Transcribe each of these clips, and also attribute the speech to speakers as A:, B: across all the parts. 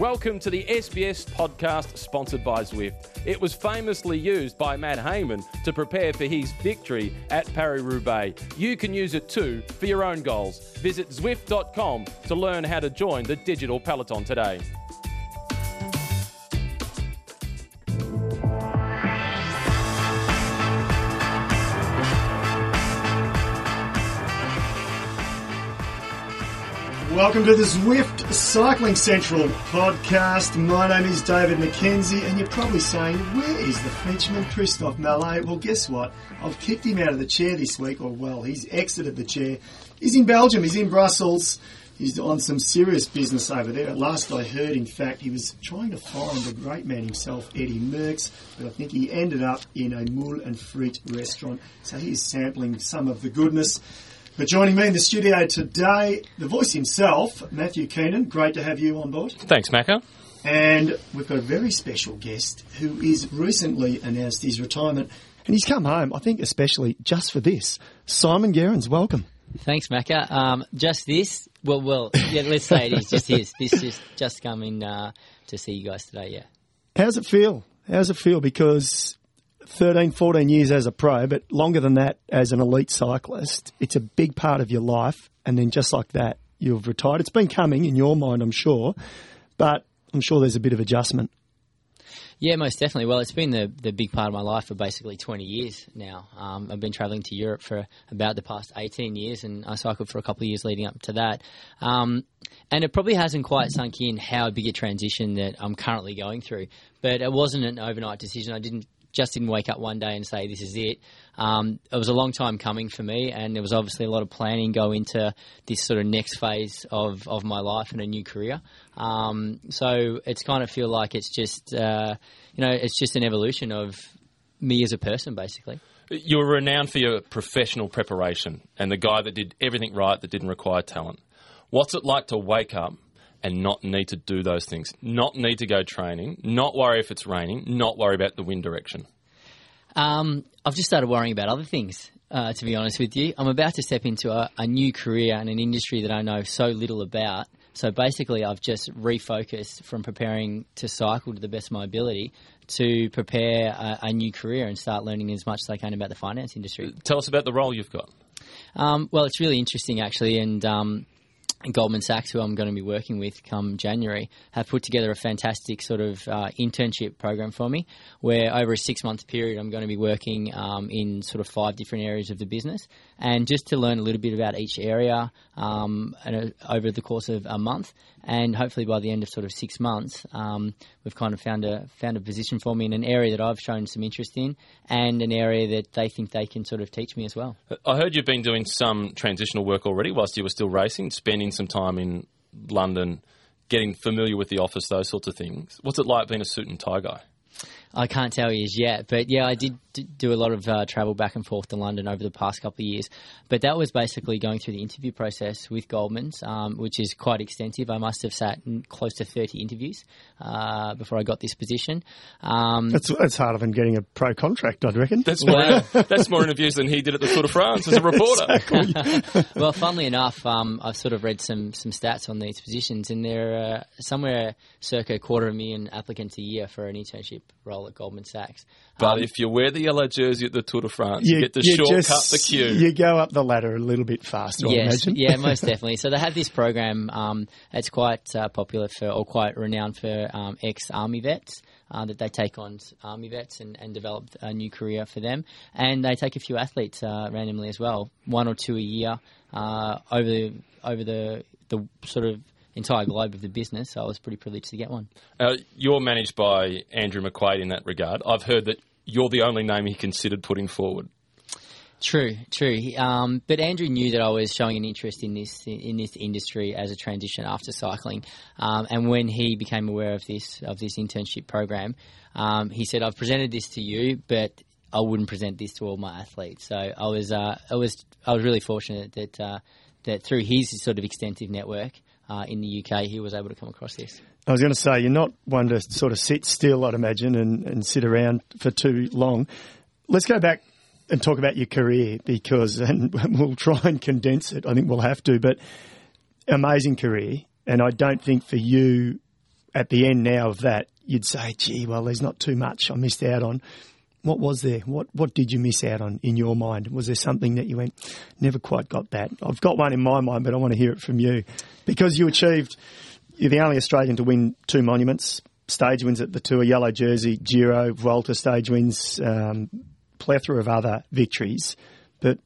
A: Welcome to the SBS podcast sponsored by Zwift. It was famously used by Matt Hayman to prepare for his victory at Paris Roubaix. You can use it too for your own goals. Visit Zwift.com to learn how to join the digital peloton today.
B: Welcome to the Zwift Cycling Central podcast. My name is David McKenzie, and you're probably saying, Where is the Frenchman Christophe Mallet? Well, guess what? I've kicked him out of the chair this week, or well, he's exited the chair. He's in Belgium, he's in Brussels. He's on some serious business over there. At last I heard, in fact, he was trying to find the great man himself, Eddy Merckx, but I think he ended up in a moule and frite restaurant. So he's sampling some of the goodness. But joining me in the studio today, the voice himself, Matthew Keenan. Great to have you on board.
A: Thanks, Macca.
B: And we've got a very special guest who is recently announced his retirement. And he's come home, I think, especially just for this. Simon Gerrans, welcome.
C: Thanks, Macca. Um, just this, well, well, yeah, let's say it is just this. This is just coming uh, to see you guys today, yeah.
B: How's it feel? How's it feel? Because 13, 14 years as a pro, but longer than that as an elite cyclist. It's a big part of your life. And then just like that, you've retired. It's been coming in your mind, I'm sure, but I'm sure there's a bit of adjustment.
C: Yeah, most definitely. Well, it's been the, the big part of my life for basically 20 years now. Um, I've been travelling to Europe for about the past 18 years, and I cycled for a couple of years leading up to that. Um, and it probably hasn't quite sunk in how big a transition that I'm currently going through. But it wasn't an overnight decision. I didn't just didn't wake up one day and say this is it. Um, it was a long time coming for me, and there was obviously a lot of planning go into this sort of next phase of, of my life and a new career. Um, so it's kind of feel like it's just uh, you know it's just an evolution of me as a person, basically.
A: You were renowned for your professional preparation and the guy that did everything right that didn't require talent. What's it like to wake up and not need to do those things, not need to go training, not worry if it's raining, not worry about the wind direction?
C: Um, I've just started worrying about other things, uh, to be honest with you. I'm about to step into a, a new career in an industry that I know so little about. So basically, I've just refocused from preparing to cycle to the best of my ability to prepare a, a, new career and start learning as much as I can about the finance industry.
A: Tell us about the role you've got.
C: Um, well, it's really interesting actually, and um, Goldman Sachs, who I'm going to be working with come January, have put together a fantastic sort of uh, internship program for me, where over a six month period I'm going to be working um, in sort of five different areas of the business, and just to learn a little bit about each area um, and, uh, over the course of a month, and hopefully by the end of sort of six months, um, we've kind of found a found a position for me in an area that I've shown some interest in, and an area that they think they can sort of teach me as well.
A: I heard you've been doing some transitional work already whilst you were still racing, spending some time in London, getting familiar with the office, those sorts of things. What's it like being a suit and tie guy?
C: I can't tell you as yet, but yeah, I did do a lot of uh, travel back and forth to London over the past couple of years. But that was basically going through the interview process with Goldman's, um, which is quite extensive. I must have sat in close to 30 interviews uh, before I got this position.
B: Um, that's, that's harder than getting a pro contract, I'd reckon.
A: That's more, well, that's more interviews than he did at the Tour de France as a reporter.
C: well, funnily enough, um, I've sort of read some, some stats on these positions, and there are somewhere circa a quarter of a million applicants a year for an internship role role at Goldman Sachs.
A: But um, if you wear the yellow jersey at the Tour de France, you, you get to you shortcut just, the queue.
B: You go up the ladder a little bit faster,
C: yes,
B: yeah,
C: most definitely. So they have this program. Um, it's quite uh, popular for, or quite renowned for um, ex-army vets. Uh, that they take on army vets and, and develop a new career for them, and they take a few athletes uh, randomly as well, one or two a year uh, over the over the the sort of entire globe of the business. So I was pretty privileged to get one.
A: Uh, you're managed by Andrew McQuaid in that regard. I've heard that you're the only name he considered putting forward.
C: True, true. Um, but Andrew knew that I was showing an interest in this in this industry as a transition after cycling, um, and when he became aware of this of this internship program, um, he said, "I've presented this to you, but I wouldn't present this to all my athletes." So I was uh, I was I was really fortunate that uh, that through his sort of extensive network, uh, in the UK, he was able to come across this.
B: I was going to say, you're not one to sort of sit still, I'd imagine, and, and sit around for too long. Let's go back and talk about your career because, and we'll try and condense it. I think we'll have to, but amazing career. And I don't think for you, at the end now of that, you'd say, gee, well, there's not too much I missed out on. What was there? What what did you miss out on in your mind? Was there something that you went, never quite got that? I've got one in my mind, but I want to hear it from you because you achieved. You're the only Australian to win two monuments, stage wins at the Tour, Yellow Jersey, Giro, Vuelta stage wins, um, plethora of other victories. But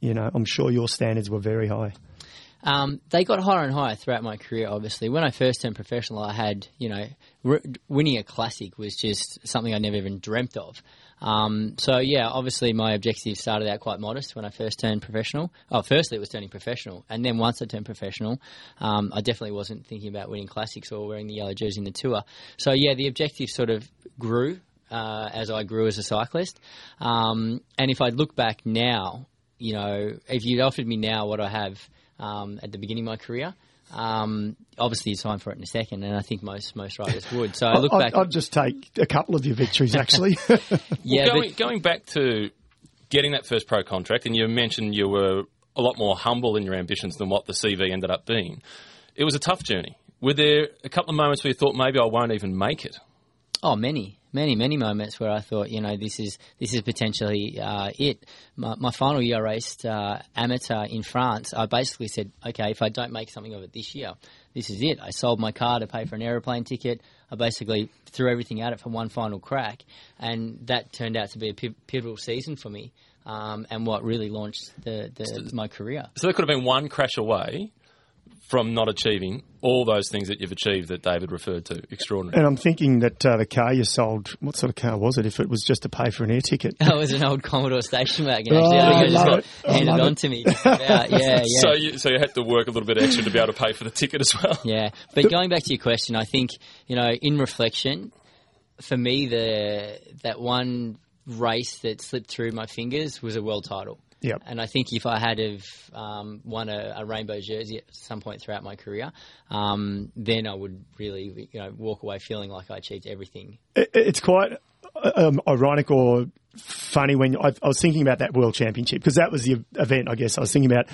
B: you know, I'm sure your standards were very high.
C: Um, they got higher and higher throughout my career. Obviously, when I first turned professional, I had you know winning a classic was just something I never even dreamt of. Um, so yeah, obviously my objective started out quite modest when I first turned professional. Oh, firstly it was turning professional, and then once I turned professional, um, I definitely wasn't thinking about winning classics or wearing the yellow jersey in the tour. So yeah, the objective sort of grew uh, as I grew as a cyclist. Um, and if I look back now, you know, if you'd offered me now what I have um, at the beginning of my career. Um, obviously, it's time for it in a second, and I think most most riders would. So I look
B: I'd,
C: back.
B: I'd just take a couple of your victories, actually.
C: yeah,
A: well, going,
C: but,
A: going back to getting that first pro contract, and you mentioned you were a lot more humble in your ambitions than what the CV ended up being. It was a tough journey. Were there a couple of moments where you thought maybe I won't even make it?
C: Oh, many, many, many moments where I thought, you know, this is this is potentially uh, it. My, my, final year I raced uh, amateur in France. I basically said, okay, if I don't make something of it this year, this is it. I sold my car to pay for an aeroplane ticket. I basically threw everything at it for one final crack, and that turned out to be a pivotal season for me. Um, and what really launched the, the, my career.
A: So there could have been one crash away from not achieving all those things that you've achieved that David referred to. Extraordinary.
B: And I'm thinking that uh, the car you sold, what sort of car was it if it was just to pay for an air ticket?
C: Oh, it was an old Commodore station wagon, actually. Oh, I think it just got it. handed on it. to me. yeah, yeah.
A: So you, so you had to work a little bit extra to be able to pay for the ticket as well?
C: Yeah. But going back to your question, I think, you know, in reflection, for me, the that one race that slipped through my fingers was a world title.
B: Yep.
C: And I think if I had have um, won a, a, rainbow jersey at some point throughout my career, um, then I would really, you know, walk away feeling like I achieved everything.
B: It, it's quite um, ironic or funny when I, I was thinking about that World Championship because that was the event. I guess I was thinking about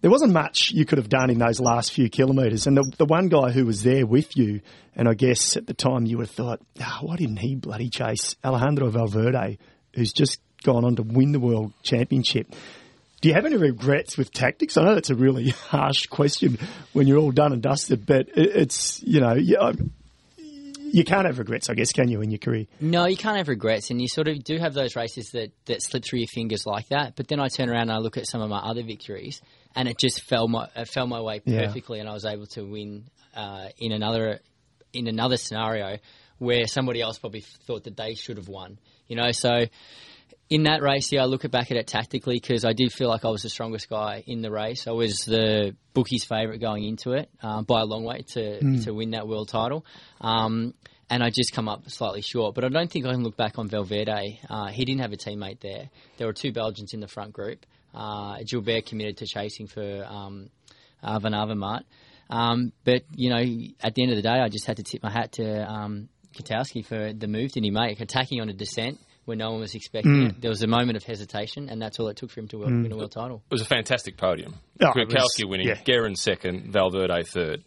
B: there wasn't much you could have done in those last few kilometres. And the, the one guy who was there with you, and I guess at the time you would have thought, oh, why didn't he bloody chase Alejandro Valverde, who's just gone on to win the world championship. Do you have any regrets with tactics? I know that's a really harsh question when you're all done and dusted, but it's you know you can't have regrets, I guess, can you, in your career?
C: No, you can't have regrets, and you sort of do have those races that that slip through your fingers like that. But then I turn around and I look at some of my other victories, and it just fell my it fell my way perfectly, yeah. and I was able to win uh, in another in another scenario where somebody else probably thought that they should have won. You know, so in that race, yeah, I look back at it tactically because I did feel like I was the strongest guy in the race. I was the bookie's favourite going into it um, by a long way to mm. to win that world title. Um, and I just come up slightly short. But I don't think I can look back on Valverde. Uh, he didn't have a teammate there. There were two Belgians in the front group. Uh, Gilbert committed to chasing for um, uh, Van Avermaet. Um, but, you know, at the end of the day, I just had to tip my hat to um, Kwiatkowski for the move that he made, attacking on a descent when no one was expecting mm. it. There was a moment of hesitation, and that's all it took for him to mm. win a world title.
A: It was a fantastic podium. Oh, Kwiatkowski winning, yeah. Guerin second, Valverde third.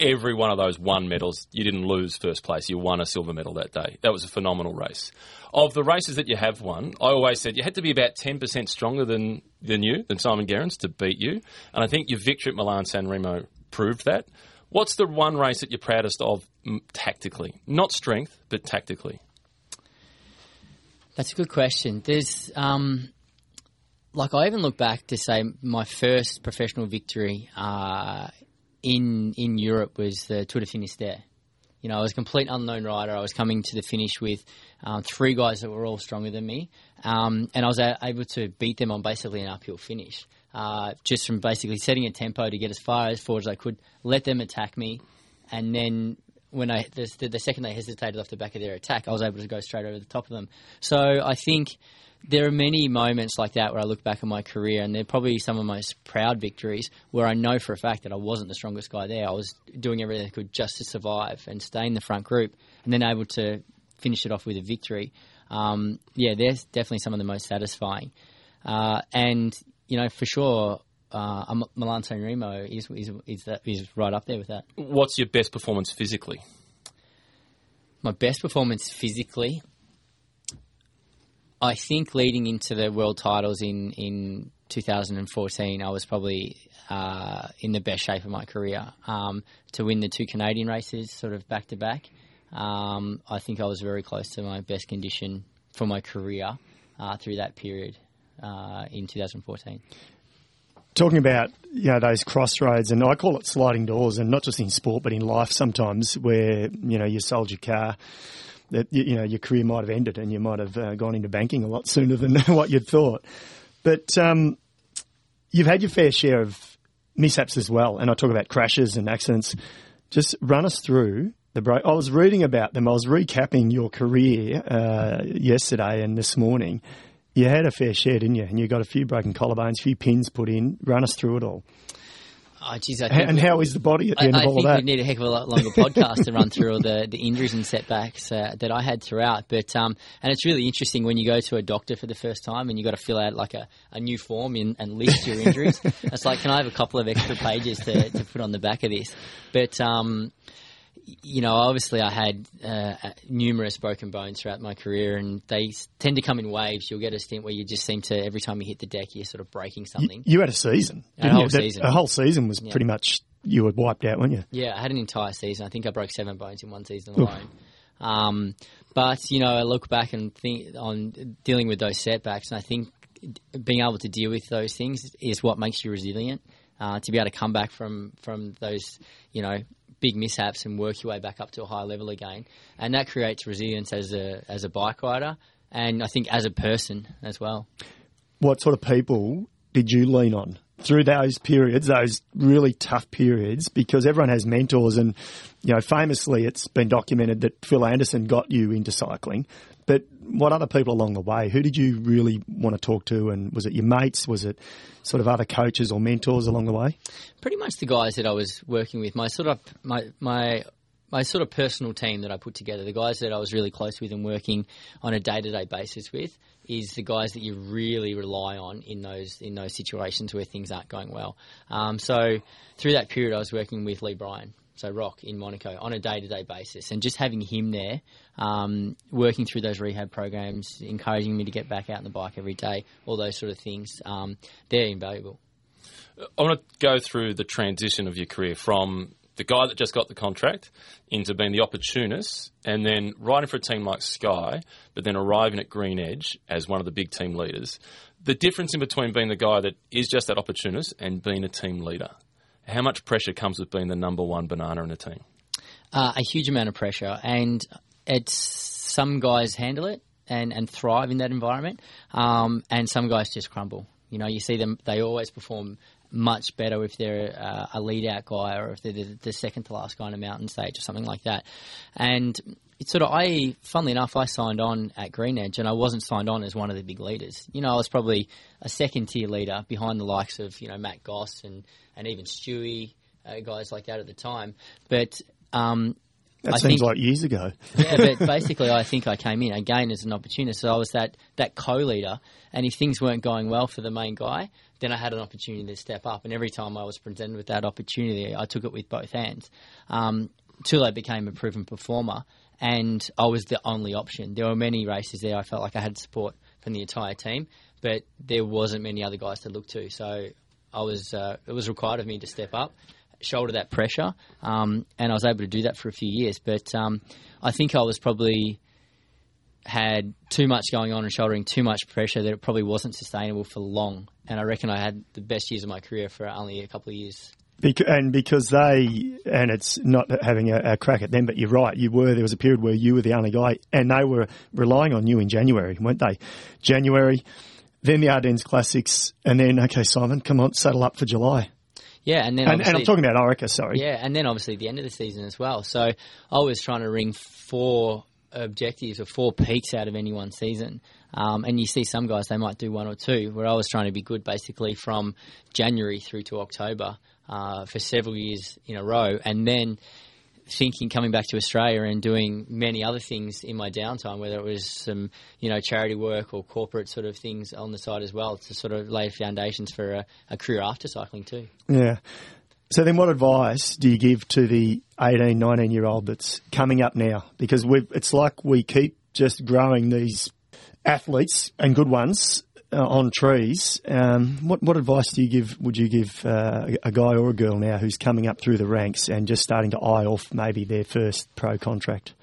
A: Every one of those won medals, you didn't lose first place. You won a silver medal that day. That was a phenomenal race. Of the races that you have won, I always said you had to be about 10% stronger than, than you, than Simon Gerrans, to beat you. And I think your victory at Milan San Remo proved that. What's the one race that you're proudest of tactically? Not strength, but tactically.
C: That's a good question. There's, um, like, I even look back to say my first professional victory uh, in in Europe was the Tour de Finistère. You know, I was a complete unknown rider. I was coming to the finish with um, three guys that were all stronger than me, um, and I was able to beat them on basically an uphill finish. Uh, just from basically setting a tempo to get as far as forward as I could, let them attack me, and then when I the, the, second they hesitated off the back of their attack, I was able to go straight over the top of them. So I think there are many moments like that where I look back on my career, and they're probably some of my most proud victories where I know for a fact that I wasn't the strongest guy there. I was doing everything I could just to survive and stay in the front group, and then able to finish it off with a victory. Um, yeah, they're definitely some of the most satisfying. Uh, and you know, for sure, uh, Milan San Remo is, is, is, that, is right up there with that.
A: What's your best performance physically?
C: my best performance physically, I think leading into the world titles in, in 2014, I was probably uh, in the best shape of my career. Um, to win the two Canadian races, sort of back to back, um, I think I was very close to my best condition for my career uh, through that period uh, in 2014
B: talking about you know those crossroads, and I call it sliding doors, and not just in sport but in life sometimes, where you know you sold your car, that you know your career might have ended, and you might have uh, gone into banking a lot sooner than what you'd thought. But um, you've had your fair share of mishaps as well, and I talk about crashes and accidents. Just run us through the break. I was reading about them. I was recapping your career uh, yesterday and this morning you had a fair share, didn't you? And you got a few broken collarbones, a few pins put in. Run us through it all.
C: Oh, geez, I
B: and how is the body at the
C: I,
B: end of
C: I
B: all
C: think
B: that?
C: we need a heck of a lot longer podcast to run through all the, the injuries and setbacks uh, that I had throughout. But um, and it's really interesting when you go to a doctor for the first time and you've got to fill out like a, a new form in, and list your injuries. it's like, can I have a couple of extra pages to, to put on the back of this? But um, you know, obviously I had uh, numerous broken bones throughout my career, and they tend to come in waves. You'll get a stint where you just seem to every time you hit the deck, you're sort of breaking something.
B: You, you had a season,
C: a whole season.
B: A whole season was
C: yeah.
B: pretty much you were wiped out, weren't you?
C: Yeah, I had an entire season. I think I broke seven bones in one season alone. Um, but you know, I look back and think on dealing with those setbacks, and I think being able to deal with those things is what makes you resilient. Uh, to be able to come back from from those, you know, big mishaps and work your way back up to a high level again, and that creates resilience as a as a bike rider, and I think as a person as well.
B: What sort of people did you lean on through those periods, those really tough periods? Because everyone has mentors, and you know, famously, it's been documented that Phil Anderson got you into cycling. But what other people along the way? Who did you really want to talk to? And was it your mates? Was it sort of other coaches or mentors along the way?
C: Pretty much the guys that I was working with. My sort of my my my sort of personal team that I put together, the guys that I was really close with and working on a day to day basis with, is the guys that you really rely on in those in those situations where things aren't going well. Um, so through that period, I was working with Lee Bryan, so Rock in Monaco, on a day to day basis, and just having him there, um, working through those rehab programs, encouraging me to get back out on the bike every day, all those sort of things, um, they're invaluable.
A: I want to go through the transition of your career from the guy that just got the contract into being the opportunist and then riding for a team like Sky, but then arriving at Green Edge as one of the big team leaders. The difference in between being the guy that is just that opportunist and being a team leader. How much pressure comes with being the number one banana in a team?
C: Uh, a huge amount of pressure, and it's some guys handle it and, and thrive in that environment, um, and some guys just crumble. You know, you see them; they always perform much better if they're uh, a lead out guy or if they're the, the, second to last guy on a mountain stage or something like that. And it's sort of, I, funnily enough, I signed on at Green Edge and I wasn't signed on as one of the big leaders. You know, I was probably a second tier leader behind the likes of, you know, Matt Goss and, and even Stewie, uh, guys like that at the time. But, um,
B: that
C: I
B: seems
C: think,
B: like years ago.
C: yeah, but basically, I think I came in again as an opportunist. So I was that, that co leader, and if things weren't going well for the main guy, then I had an opportunity to step up. And every time I was presented with that opportunity, I took it with both hands. Um, I became a proven performer, and I was the only option. There were many races there I felt like I had support from the entire team, but there wasn't many other guys to look to. So I was uh, it was required of me to step up shoulder that pressure, um, and I was able to do that for a few years. But um, I think I was probably had too much going on and shouldering too much pressure that it probably wasn't sustainable for long. And I reckon I had the best years of my career for only a couple of years.
B: Bec- and because they, and it's not having a, a, crack at them, but you're right, you were, there was a period where you were the only guy, and they were relying on you in January, weren't they? January, then the Ardennes Classics, and then, okay, Simon, come on, saddle up for July.
C: Yeah, and then
B: and, and, I'm talking about Orica, sorry.
C: Yeah, and then obviously the end of the season as well. So I was trying to ring four objectives or four peaks out of any one season. Um, and you see some guys they might do one or two. Where I was trying to be good basically from January through to October uh, for several years in a row, and then thinking coming back to Australia and doing many other things in my downtime, whether it was some you know charity work or corporate sort of things on the side as well, to sort of lay foundations for a, a career after cycling too.
B: Yeah. So then, what advice do you give to the 18, 19 year old that's coming up now? Because it's like we keep just growing these athletes and good ones on trees. Um, what what advice do you give? Would you give uh, a guy or a girl now who's coming up through the ranks and just starting to eye off maybe their first pro contract?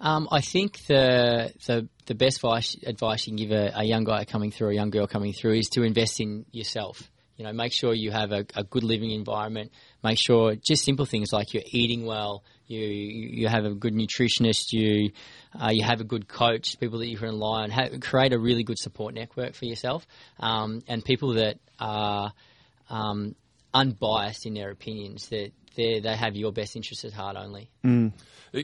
C: Um, I think the the the best advice, advice you can give a, a, young guy coming through, a young girl coming through, is to invest in yourself. You know, make sure you have a, a good living environment. Make sure just simple things like you're eating well, you you have a good nutritionist, you uh, you have a good coach, people that you can rely on. Have, create a really good support network for yourself, um, and people that are um, unbiased in their opinions. That they they have your best interests at heart only.
B: Mm.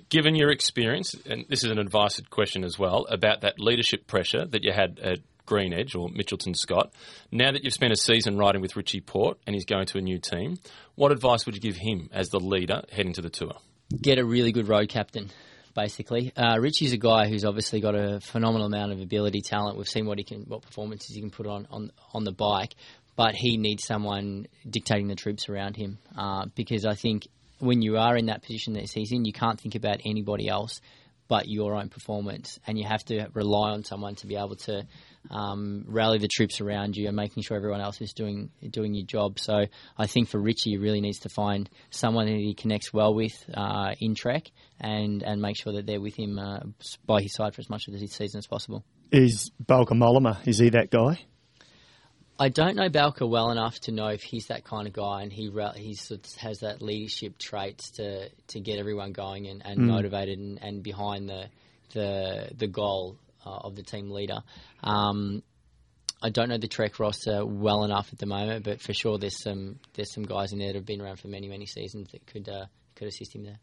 A: Given your experience, and this is an advice question as well about that leadership pressure that you had at Green Edge or Mitchelton Scott. Now that you've spent a season riding with Richie Porte and he's going to a new team, what advice would you give him as the leader heading to the tour?
C: Get a really good road captain. Basically, uh, Richie's a guy who's obviously got a phenomenal amount of ability, talent. We've seen what he can, what performances he can put on on, on the bike, but he needs someone dictating the troops around him. Uh, because I think when you are in that position that he's in, you can't think about anybody else but your own performance, and you have to rely on someone to be able to um, rally the troops around you and making sure everyone else is doing doing your job. So I think for Richie, he really needs to find someone that he connects well with uh, in Trek and and make sure that they're with him uh, by his side for as much of the season as possible.
B: Is Bauke Mollema, is he that guy?
C: I don't know Bauke well enough to know if he's that kind of guy, and he he sort has that leadership traits to, to get everyone going and, and mm. motivated and, and behind the the the goal of the team leader. Um, I don't know the Trek roster well enough at the moment, but for sure there's some there's some guys in there that have been around for many many seasons that could uh, could assist him there.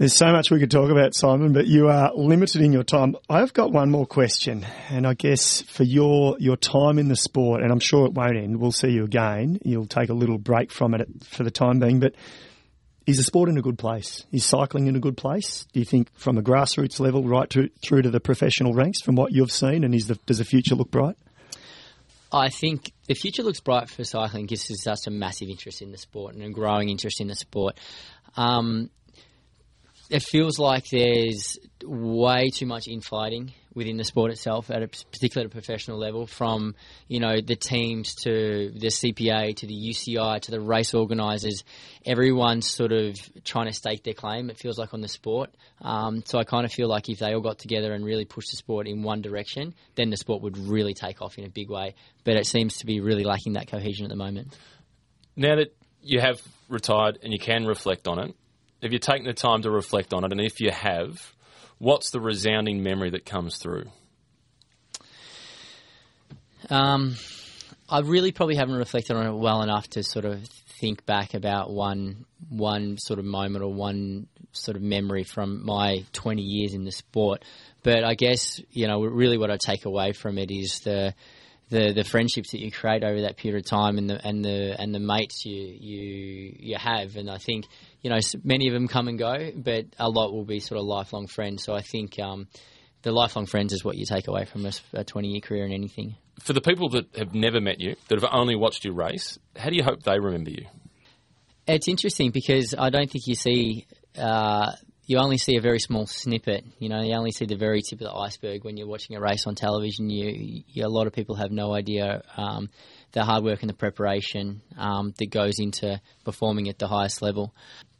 B: There's so much we could talk about, Simon, but you are limited in your time. I've got one more question, and I guess for your your time in the sport, and I'm sure it won't end. We'll see you again. You'll take a little break from it for the time being, but is the sport in a good place? Is cycling in a good place? Do you think from a grassroots level right to, through to the professional ranks from what you've seen? And is the, does the future look bright?
C: I think the future looks bright for cycling gives us such a massive interest in the sport and a growing interest in the sport. Um, it feels like there's way too much infighting within the sport itself, at a particular professional level, from you know the teams to the CPA to the UCI to the race organisers. Everyone's sort of trying to stake their claim. It feels like on the sport. Um, so I kind of feel like if they all got together and really pushed the sport in one direction, then the sport would really take off in a big way. But it seems to be really lacking that cohesion at the moment.
A: Now that you have retired and you can reflect on it, have you taken the time to reflect on it? And if you have, what's the resounding memory that comes through?
C: Um, I really probably haven't reflected on it well enough to sort of think back about one one sort of moment or one sort of memory from my 20 years in the sport. But I guess you know really what I take away from it is the the, the friendships that you create over that period of time and the and the and the mates you you you have. And I think you know, many of them come and go, but a lot will be sort of lifelong friends. So I think um, the lifelong friends is what you take away from a 20 year career in anything.
A: For the people that have never met you, that have only watched you race, how do you hope they remember you?
C: It's interesting because I don't think you see. Uh, you only see a very small snippet. You know, you only see the very tip of the iceberg when you're watching a race on television. You, you a lot of people have no idea um, the hard work and the preparation um, that goes into performing at the highest level.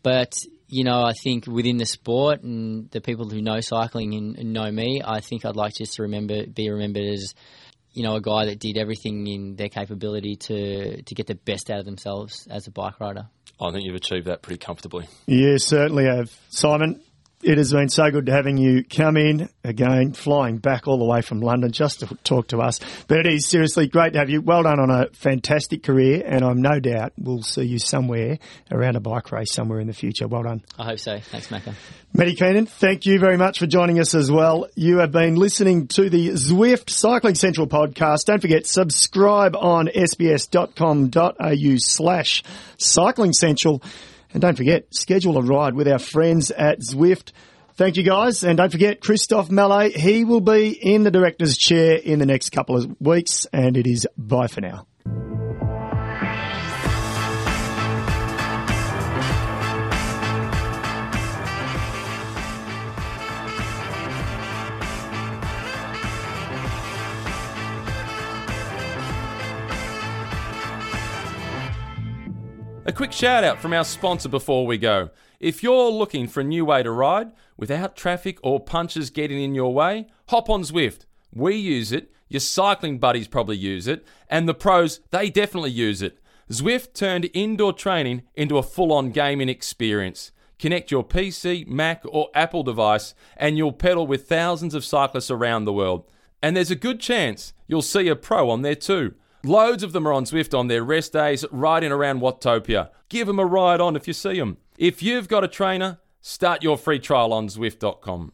C: But you know, I think within the sport and the people who know cycling and, and know me, I think I'd like just to remember, be remembered as you know, a guy that did everything in their capability to to get the best out of themselves as a bike rider.
A: I think you've achieved that pretty comfortably.
B: Yeah, certainly have. Simon, it has been so good to having you come in again, flying back all the way from London just to talk to us. But it is seriously great to have you. Well done on a fantastic career, and I'm no doubt we'll see you somewhere around a bike race somewhere in the future. Well done.
C: I hope so. Thanks, Macca.
B: Matty Keenan, thank you very much for joining us as well. You have been listening to the Zwift Cycling Central podcast. Don't forget, subscribe on sbs.com.au slash cycling central. And don't forget, schedule a ride with our friends at Zwift. Thank you guys. And don't forget, Christophe Mallet, he will be in the director's chair in the next couple of weeks. And it is bye for now.
A: A quick shout out from our sponsor before we go. If you're looking for a new way to ride without traffic or punches getting in your way, hop on Zwift. We use it, your cycling buddies probably use it, and the pros, they definitely use it. Zwift turned indoor training into a full on gaming experience. Connect your PC, Mac, or Apple device, and you'll pedal with thousands of cyclists around the world. And there's a good chance you'll see a pro on there too. Loads of them are on Zwift on their rest days, riding around Watopia. Give them a ride on if you see them. If you've got a trainer, start your free trial on Zwift.com.